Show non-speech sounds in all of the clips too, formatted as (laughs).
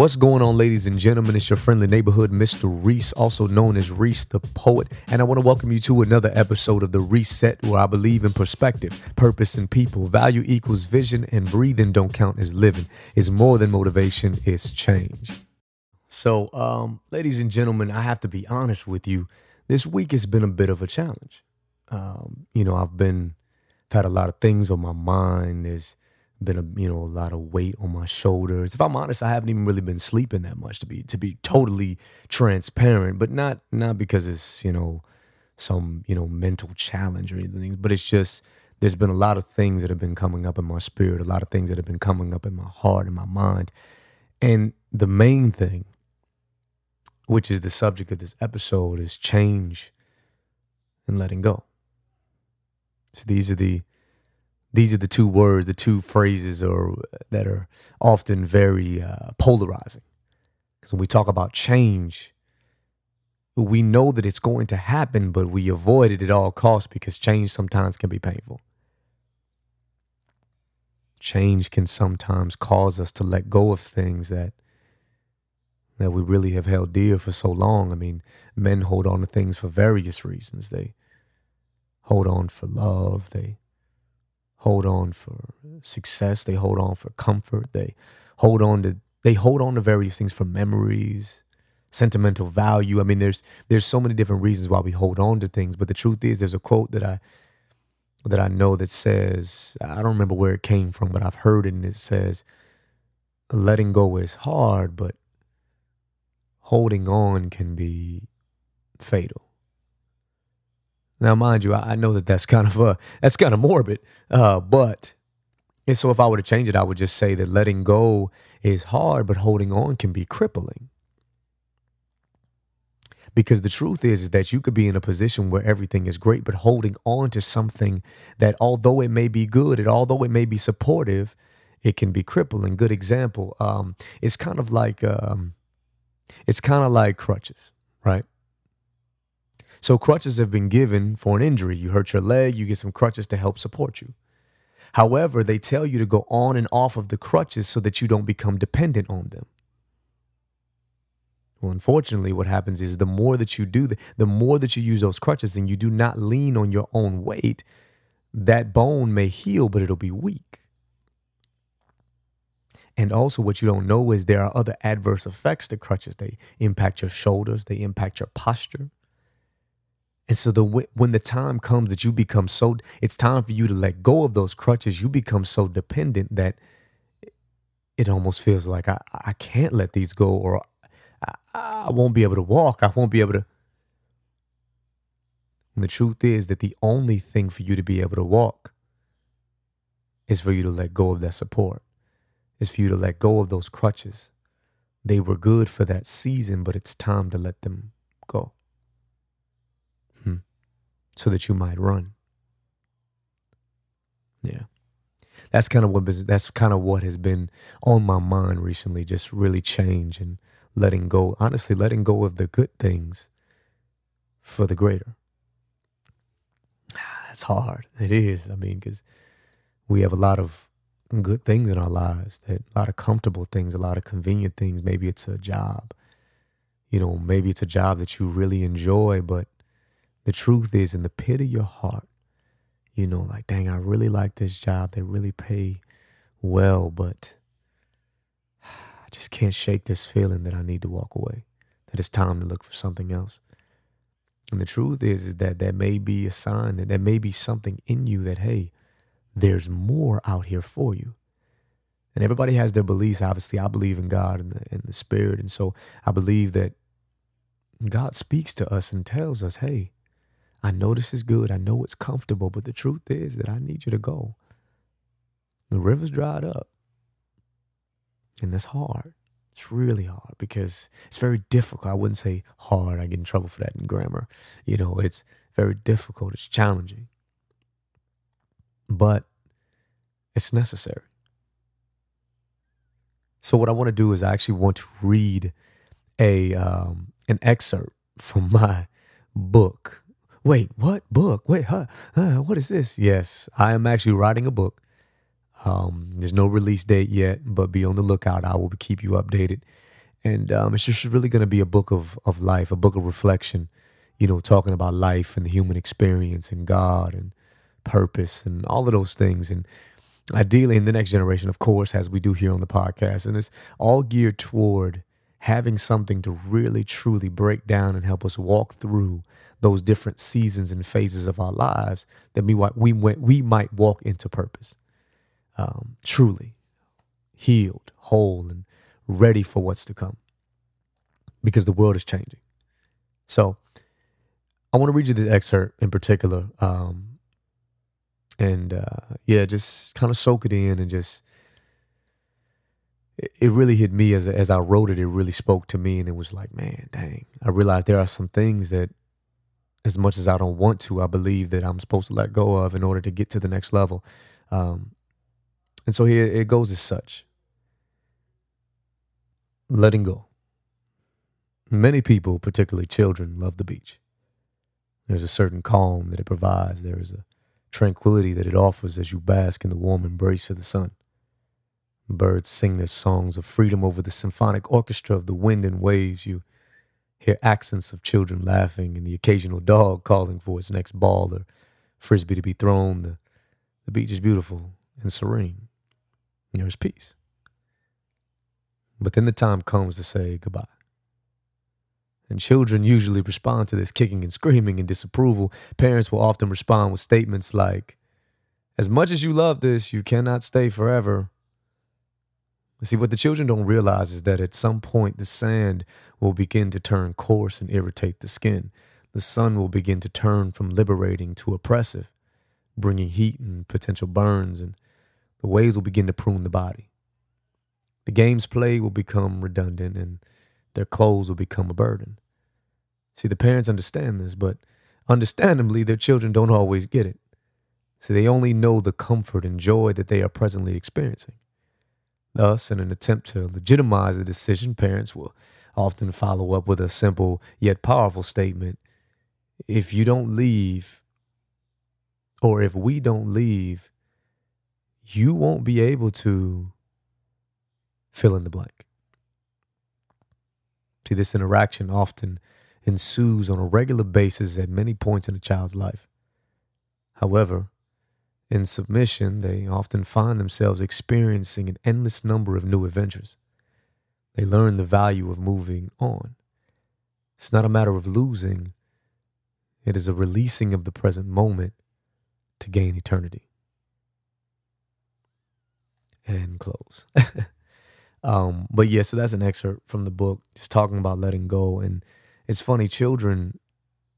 What's going on, ladies and gentlemen? It's your friendly neighborhood, Mr. Reese, also known as Reese the Poet. And I want to welcome you to another episode of The Reset, where I believe in perspective, purpose, and people. Value equals vision, and breathing don't count as living. It's more than motivation, it's change. So, um, ladies and gentlemen, I have to be honest with you. This week has been a bit of a challenge. Um, you know, I've been, I've had a lot of things on my mind. There's been a you know a lot of weight on my shoulders. If I'm honest, I haven't even really been sleeping that much to be to be totally transparent, but not not because it's you know some you know mental challenge or anything, but it's just there's been a lot of things that have been coming up in my spirit, a lot of things that have been coming up in my heart and my mind, and the main thing, which is the subject of this episode, is change and letting go. So these are the these are the two words, the two phrases or that are often very uh, polarizing. Because when we talk about change, we know that it's going to happen, but we avoid it at all costs because change sometimes can be painful. Change can sometimes cause us to let go of things that that we really have held dear for so long. I mean, men hold on to things for various reasons. They hold on for love. They hold on for success. They hold on for comfort. They hold on to they hold on to various things for memories, sentimental value. I mean, there's there's so many different reasons why we hold on to things. But the truth is, there's a quote that I that I know that says I don't remember where it came from, but I've heard it, and it says, "Letting go is hard, but holding on can be fatal." Now, mind you, I, know that that's kind of uh, that's kind of morbid, uh, but and so if I were to change it, I would just say that letting go is hard, but holding on can be crippling. Because the truth is, is that you could be in a position where everything is great, but holding on to something that, although it may be good, and although it may be supportive, it can be crippling. Good example. Um, it's kind of like um, it's kind of like crutches, right? So crutches have been given for an injury. You hurt your leg, you get some crutches to help support you. However, they tell you to go on and off of the crutches so that you don't become dependent on them. Well, unfortunately, what happens is the more that you do, the, the more that you use those crutches and you do not lean on your own weight, that bone may heal, but it'll be weak. And also, what you don't know is there are other adverse effects to crutches. They impact your shoulders, they impact your posture, and so the when the time comes that you become so it's time for you to let go of those crutches, you become so dependent that it almost feels like I, I can't let these go or I, I won't be able to walk. I won't be able to. And the truth is that the only thing for you to be able to walk is for you to let go of that support, is for you to let go of those crutches. They were good for that season, but it's time to let them go so that you might run. Yeah. That's kind of what that's kind of what has been on my mind recently, just really change and letting go, honestly letting go of the good things for the greater. Ah, that's hard. It is. I mean, cuz we have a lot of good things in our lives, that a lot of comfortable things, a lot of convenient things. Maybe it's a job. You know, maybe it's a job that you really enjoy, but the truth is in the pit of your heart, you know, like, dang, I really like this job. They really pay well, but (sighs) I just can't shake this feeling that I need to walk away, that it's time to look for something else. And the truth is, is that that may be a sign that there may be something in you that, hey, there's more out here for you. And everybody has their beliefs. Obviously, I believe in God and the, and the Spirit. And so I believe that God speaks to us and tells us, hey, I know this is good. I know it's comfortable, but the truth is that I need you to go. The river's dried up. And that's hard. It's really hard because it's very difficult. I wouldn't say hard. I get in trouble for that in grammar. You know, it's very difficult. It's challenging. But it's necessary. So what I want to do is I actually want to read a um, an excerpt from my book wait, what book? Wait, huh, what is this? Yes, I am actually writing a book. Um, there's no release date yet, but be on the lookout. I will keep you updated. And um, it's just really going to be a book of, of life, a book of reflection, you know, talking about life and the human experience and God and purpose and all of those things. And ideally, in the next generation, of course, as we do here on the podcast. And it's all geared toward having something to really, truly break down and help us walk through those different seasons and phases of our lives that we, we, we might walk into purpose. Um, truly healed, whole, and ready for what's to come because the world is changing. So I want to read you the excerpt in particular. Um, and uh, yeah, just kind of soak it in and just, it really hit me as, as I wrote it. It really spoke to me. And it was like, man, dang, I realized there are some things that, as much as I don't want to, I believe that I'm supposed to let go of in order to get to the next level. Um, and so here it goes as such letting go. Many people, particularly children, love the beach. There's a certain calm that it provides. There is a tranquility that it offers as you bask in the warm embrace of the sun. Birds sing their songs of freedom over the symphonic orchestra of the wind and waves. You hear accents of children laughing and the occasional dog calling for its next ball or frisbee to be thrown. The, the beach is beautiful and serene. There is peace. But then the time comes to say goodbye. And children usually respond to this kicking and screaming and disapproval. Parents will often respond with statements like, As much as you love this, you cannot stay forever. See, what the children don't realize is that at some point the sand will begin to turn coarse and irritate the skin. The sun will begin to turn from liberating to oppressive, bringing heat and potential burns, and the waves will begin to prune the body. The games played will become redundant and their clothes will become a burden. See, the parents understand this, but understandably, their children don't always get it. See, they only know the comfort and joy that they are presently experiencing. Thus, in an attempt to legitimize the decision, parents will often follow up with a simple yet powerful statement If you don't leave, or if we don't leave, you won't be able to fill in the blank. See, this interaction often ensues on a regular basis at many points in a child's life. However, in submission, they often find themselves experiencing an endless number of new adventures. They learn the value of moving on. It's not a matter of losing, it is a releasing of the present moment to gain eternity. And close. (laughs) Um, but yeah, so that's an excerpt from the book, just talking about letting go. And it's funny, children,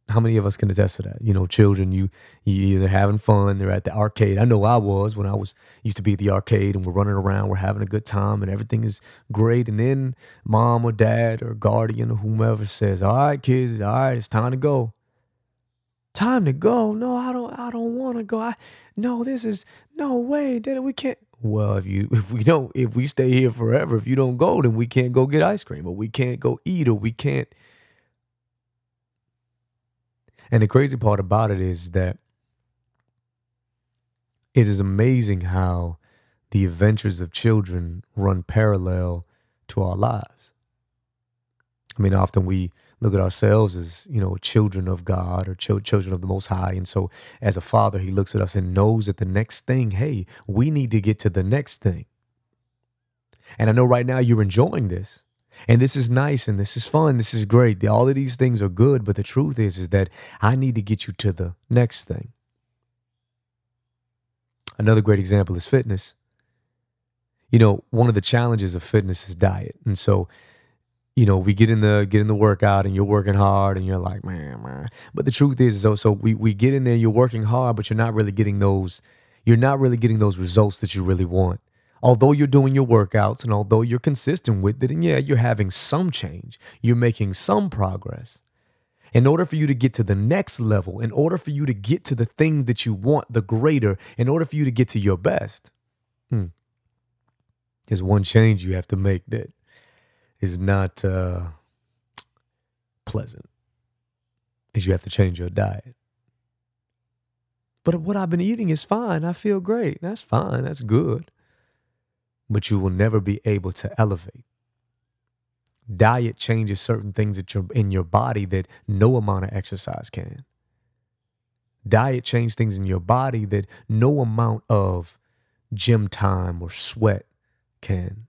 how many of us can attest to that? You know, children, you you either having fun, they're at the arcade. I know I was when I was used to be at the arcade and we're running around, we're having a good time and everything is great. And then mom or dad or guardian or whomever says, All right, kids, all right, it's time to go. Time to go. No, I don't I don't wanna go. I no, this is no way, Dad, we can't well, if you (laughs) if we don't if we stay here forever, if you don't go, then we can't go get ice cream or we can't go eat or we can't. And the crazy part about it is that it is amazing how the adventures of children run parallel to our lives. I mean, often we look at ourselves as you know children of God or ch- children of the Most High, and so as a father, He looks at us and knows that the next thing, hey, we need to get to the next thing. And I know right now you're enjoying this, and this is nice, and this is fun, this is great. All of these things are good, but the truth is, is that I need to get you to the next thing. Another great example is fitness. You know, one of the challenges of fitness is diet, and so you know, we get in the get in the workout and you're working hard and you're like, man, man. But the truth is, so so we we get in there, you're working hard, but you're not really getting those, you're not really getting those results that you really want. Although you're doing your workouts and although you're consistent with it, and yeah, you're having some change, you're making some progress. In order for you to get to the next level, in order for you to get to the things that you want, the greater, in order for you to get to your best, hmm, there's one change you have to make that is not uh, pleasant is you have to change your diet. But what I've been eating is fine. I feel great. That's fine. That's good. But you will never be able to elevate Diet changes certain things you're in your body that no amount of exercise can. Diet changes things in your body that no amount of gym time or sweat can.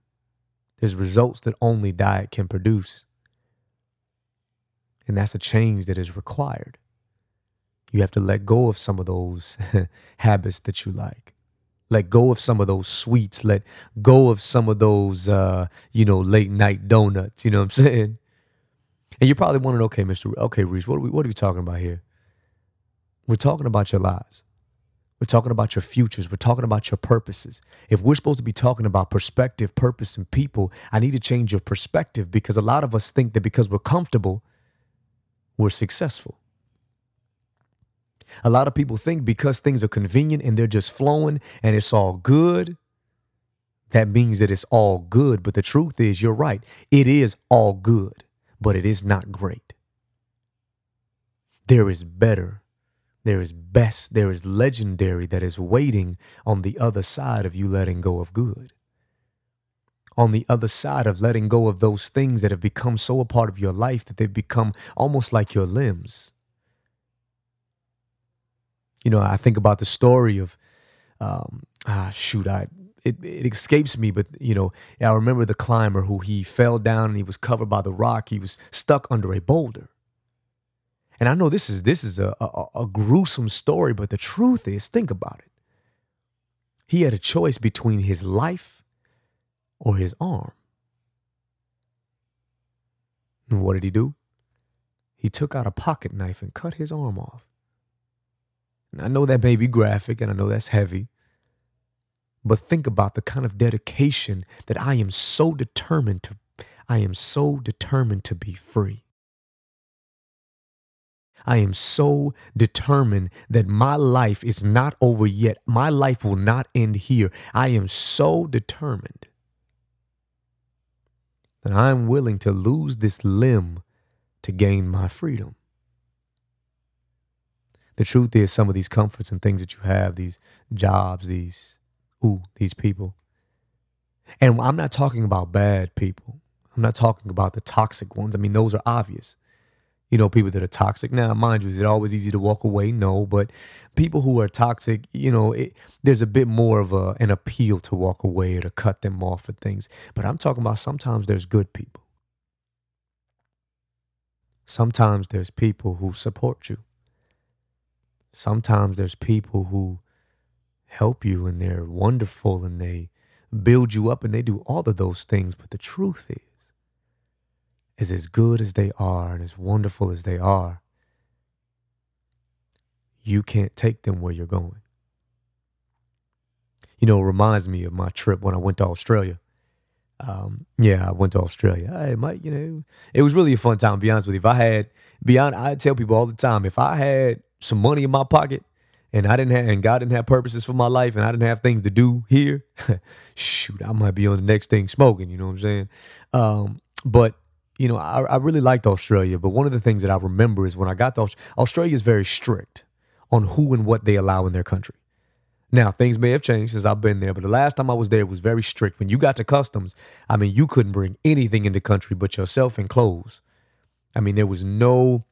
There's results that only diet can produce. And that's a change that is required. You have to let go of some of those (laughs) habits that you like. Let go of some of those sweets. Let go of some of those, uh, you know, late night donuts. You know what I'm (laughs) saying? And you're probably wondering, okay, Mr. Okay, Reese, what are we, what are we talking about here? We're talking about your lives. We're talking about your futures. We're talking about your purposes. If we're supposed to be talking about perspective, purpose, and people, I need to change your perspective because a lot of us think that because we're comfortable, we're successful. A lot of people think because things are convenient and they're just flowing and it's all good, that means that it's all good. But the truth is, you're right. It is all good, but it is not great. There is better. There is best. There is legendary that is waiting on the other side of you letting go of good. On the other side of letting go of those things that have become so a part of your life that they've become almost like your limbs you know, I think about the story of, um, ah, shoot, I it, it escapes me, but you know, I remember the climber who he fell down and he was covered by the rock. He was stuck under a boulder. And I know this is this is a, a, a gruesome story, but the truth is, think about it. He had a choice between his life or his arm. And what did he do? He took out a pocket knife and cut his arm off. I know that may be graphic and I know that's heavy, but think about the kind of dedication that I am so determined to I am so determined to be free. I am so determined that my life is not over yet. My life will not end here. I am so determined that I'm willing to lose this limb to gain my freedom the truth is some of these comforts and things that you have, these jobs, these ooh, these people. And I'm not talking about bad people. I'm not talking about the toxic ones. I mean, those are obvious. You know, people that are toxic. Now, mind you, is it always easy to walk away? No, but people who are toxic, you know, it, there's a bit more of a, an appeal to walk away or to cut them off for things. But I'm talking about sometimes there's good people. Sometimes there's people who support you sometimes there's people who help you and they're wonderful and they build you up and they do all of those things. But the truth is, is as good as they are and as wonderful as they are, you can't take them where you're going. You know, it reminds me of my trip when I went to Australia. Um, yeah, I went to Australia. Hey, Mike, you know, it was really a fun time. To be honest with you, if I had, beyond, I tell people all the time, if I had some money in my pocket and I didn't have and God didn't have purposes for my life and I didn't have things to do here, (laughs) shoot, I might be on the next thing smoking, you know what I'm saying? Um, but you know, I, I really liked Australia, but one of the things that I remember is when I got to Australia, Australia is very strict on who and what they allow in their country. Now, things may have changed since I've been there, but the last time I was there it was very strict. When you got to customs, I mean, you couldn't bring anything in the country but yourself and clothes. I mean, there was no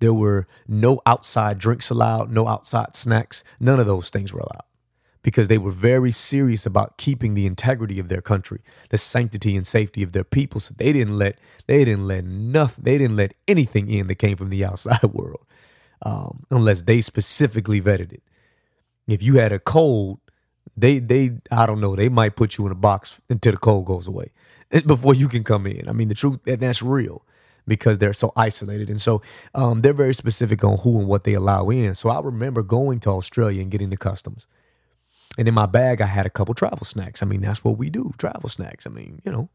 there were no outside drinks allowed, no outside snacks. None of those things were allowed because they were very serious about keeping the integrity of their country, the sanctity and safety of their people. So they didn't let they didn't let nothing, they didn't let anything in that came from the (laughs) outside world, um, unless they specifically vetted it. If you had a cold, they they I don't know, they might put you in a box until the cold goes away (laughs) before you can come in. I mean, the truth that's real because they're so isolated. And so um, they're very specific on who and what they allow in. So I remember going to Australia and getting the customs. And in my bag, I had a couple travel snacks. I mean, that's what we do travel snacks. I mean, you know,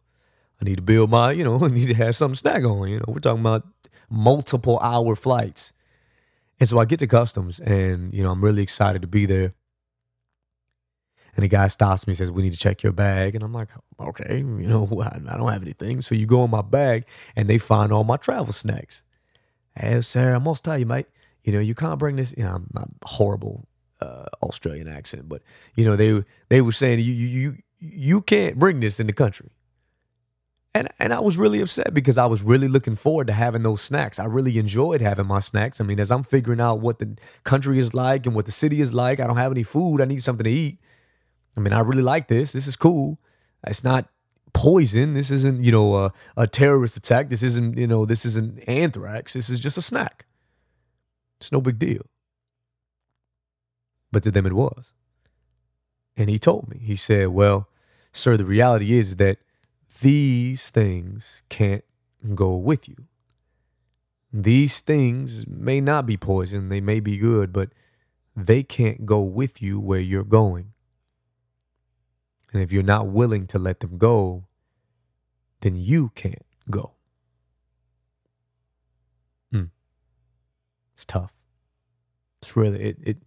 I need to build my, you know, (laughs) I need to have some snack on. You know, we're talking about multiple hour flights. And so I get to customs and, you know, I'm really excited to be there. And the guy stops me and says, We need to check your bag. And I'm like, Okay, you know, (laughs) I don't have anything. So you go in my bag and they find all my travel snacks. Hey, sir, I must tell you, mate, you know, you can't bring this. You know, I'm, horrible uh, Australian accent, but you know, they they were saying you you you you can't bring this in the country. And and I was really upset because I was really looking forward to having those snacks. I really enjoyed having my snacks. I mean, as I'm figuring out what the country is like and what the city is like, I don't have any food. I need something to eat. I mean, I really like this. This is cool. It's not poison. This isn't, you know, a, a terrorist attack. This isn't, you know, this isn't anthrax. This is just a snack. It's no big deal. But to them it was. And he told me, he said, Well, sir, the reality is that these things can't go with you. These things may not be poison, they may be good, but they can't go with you where you're going. And if you're not willing to let them go, then you can't go. Mm. It's tough. It's really it, it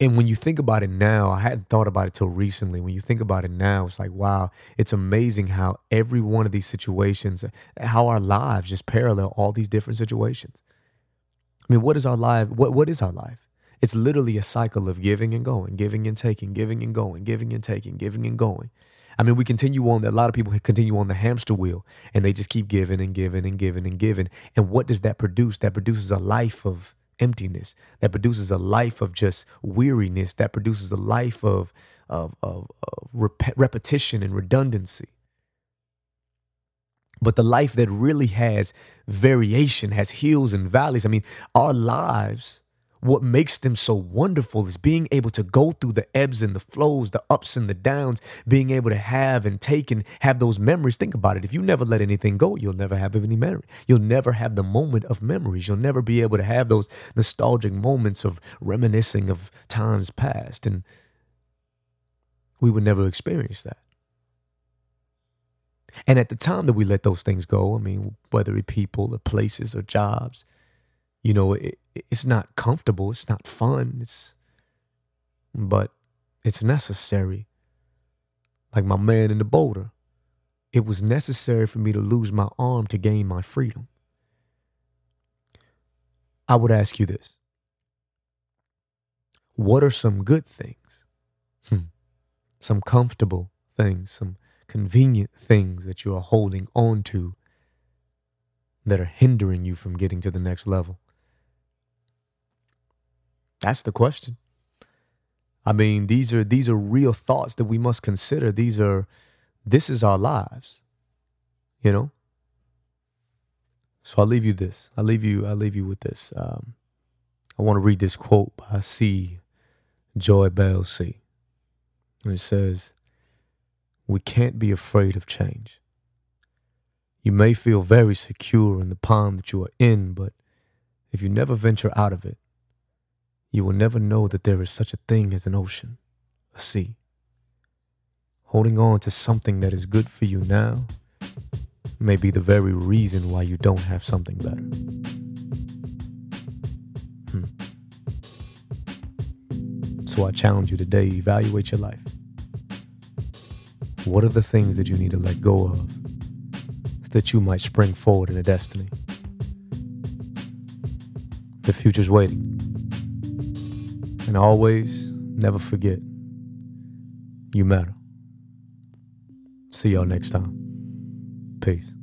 and when you think about it now, I hadn't thought about it till recently. When you think about it now, it's like, wow, it's amazing how every one of these situations, how our lives just parallel all these different situations. I mean, what is our life? What what is our life? It's literally a cycle of giving and going, giving and taking, giving and going, giving and taking, giving and going. I mean, we continue on. A lot of people continue on the hamster wheel, and they just keep giving and giving and giving and giving. And what does that produce? That produces a life of emptiness. That produces a life of just weariness. That produces a life of of of, of rep- repetition and redundancy. But the life that really has variation, has hills and valleys. I mean, our lives what makes them so wonderful is being able to go through the ebbs and the flows, the ups and the downs, being able to have and take and have those memories. Think about it. If you never let anything go, you'll never have any memory. You'll never have the moment of memories. You'll never be able to have those nostalgic moments of reminiscing of times past. And we would never experience that. And at the time that we let those things go, I mean, whether it be people or places or jobs, you know, it, it's not comfortable, it's not fun, it's but it's necessary. Like my man in the boulder, it was necessary for me to lose my arm to gain my freedom. I would ask you this. What are some good things? Hmm. Some comfortable things, some convenient things that you are holding on to that are hindering you from getting to the next level? That's the question. I mean, these are these are real thoughts that we must consider. These are this is our lives. You know? So I'll leave you this. I'll leave you I'll leave you with this. Um, I want to read this quote by C. JoyBell C. And it says, We can't be afraid of change. You may feel very secure in the pond that you are in, but if you never venture out of it, you will never know that there is such a thing as an ocean, a sea. Holding on to something that is good for you now may be the very reason why you don't have something better. Hmm. So I challenge you today evaluate your life. What are the things that you need to let go of so that you might spring forward in a destiny? The future's waiting. And always never forget you matter. See y'all next time. Peace.